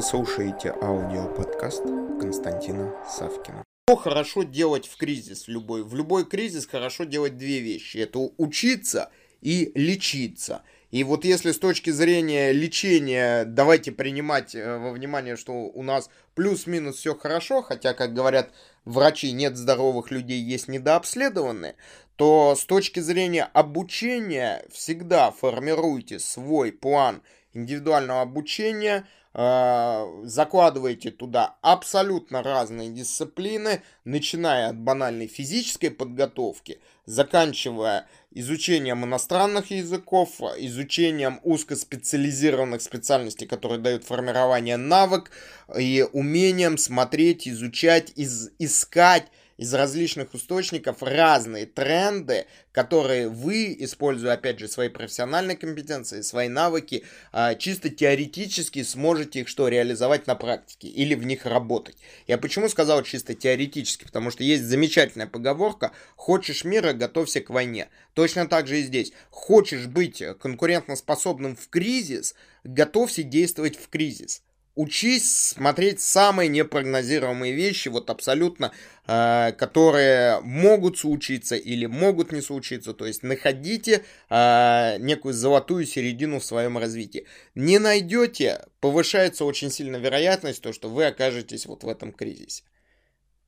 Вы слушаете аудиоподкаст Константина Савкина. Что хорошо делать в кризис любой? В любой кризис хорошо делать две вещи. Это учиться и лечиться. И вот если с точки зрения лечения давайте принимать э, во внимание, что у нас плюс-минус все хорошо, хотя, как говорят врачи, нет здоровых людей, есть недообследованные, то с точки зрения обучения всегда формируйте свой план индивидуального обучения – Э, закладываете туда абсолютно разные дисциплины, начиная от банальной физической подготовки, заканчивая изучением иностранных языков, изучением узкоспециализированных специальностей, которые дают формирование навык и умением смотреть, изучать, из, искать из различных источников разные тренды, которые вы, используя, опять же, свои профессиональные компетенции, свои навыки, а, чисто теоретически сможете их что, реализовать на практике или в них работать. Я почему сказал чисто теоретически? Потому что есть замечательная поговорка «Хочешь мира, готовься к войне». Точно так же и здесь. Хочешь быть конкурентоспособным в кризис, готовься действовать в кризис учись смотреть самые непрогнозируемые вещи, вот абсолютно, э, которые могут случиться или могут не случиться. То есть находите э, некую золотую середину в своем развитии. Не найдете, повышается очень сильно вероятность, то, что вы окажетесь вот в этом кризисе.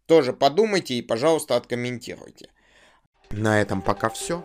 Тоже подумайте и, пожалуйста, откомментируйте. На этом пока все.